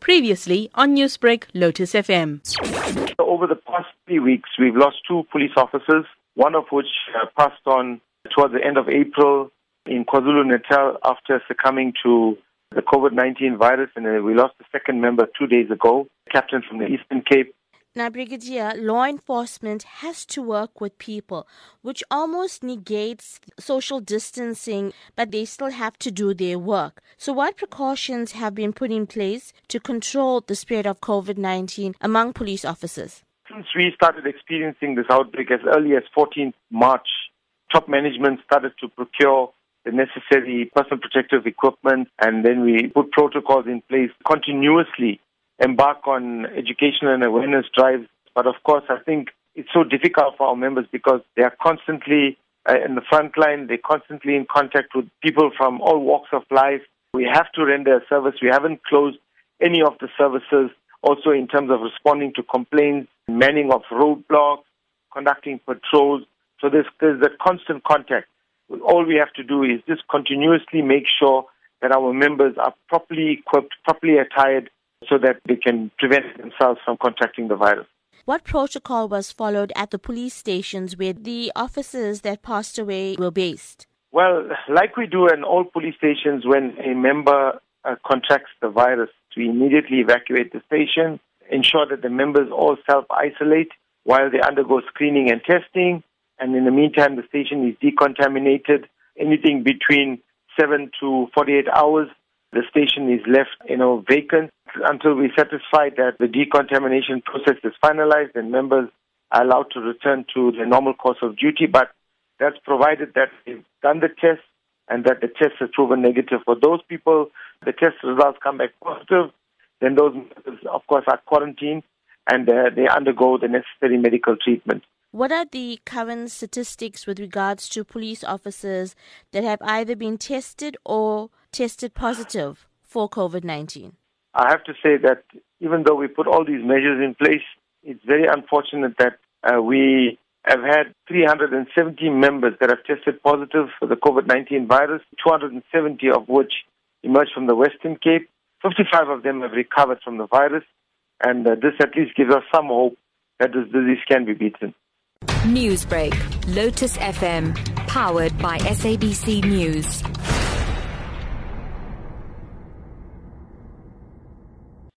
Previously on Newsbreak, Lotus FM. Over the past three weeks, we've lost two police officers, one of which uh, passed on towards the end of April in KwaZulu Natal after succumbing to the COVID 19 virus, and we lost the second member two days ago, captain from the Eastern Cape. Now, Brigadier, law enforcement has to work with people, which almost negates social distancing, but they still have to do their work. So, what precautions have been put in place to control the spread of COVID 19 among police officers? Since we started experiencing this outbreak as early as 14th March, top management started to procure the necessary personal protective equipment, and then we put protocols in place continuously embark on educational and awareness drives. But of course, I think it's so difficult for our members because they are constantly uh, in the front line. They're constantly in contact with people from all walks of life. We have to render a service. We haven't closed any of the services. Also, in terms of responding to complaints, manning of roadblocks, conducting patrols. So there's, there's a constant contact. All we have to do is just continuously make sure that our members are properly equipped, properly attired, so that they can prevent themselves from contracting the virus. What protocol was followed at the police stations where the officers that passed away were based? Well, like we do in all police stations, when a member uh, contracts the virus, we immediately evacuate the station, ensure that the members all self isolate while they undergo screening and testing. And in the meantime, the station is decontaminated. Anything between 7 to 48 hours, the station is left, you know, vacant until we're satisfied that the decontamination process is finalized and members are allowed to return to the normal course of duty. But that's provided that they've done the test and that the test has proven negative. For those people, the test results come back positive, then those members, of course, are quarantined and uh, they undergo the necessary medical treatment. What are the current statistics with regards to police officers that have either been tested or tested positive for COVID 19? I have to say that even though we put all these measures in place, it's very unfortunate that uh, we have had 370 members that have tested positive for the COVID 19 virus, 270 of which emerged from the Western Cape. 55 of them have recovered from the virus, and uh, this at least gives us some hope that this disease can be beaten. Newsbreak, Lotus FM, powered by SABC News.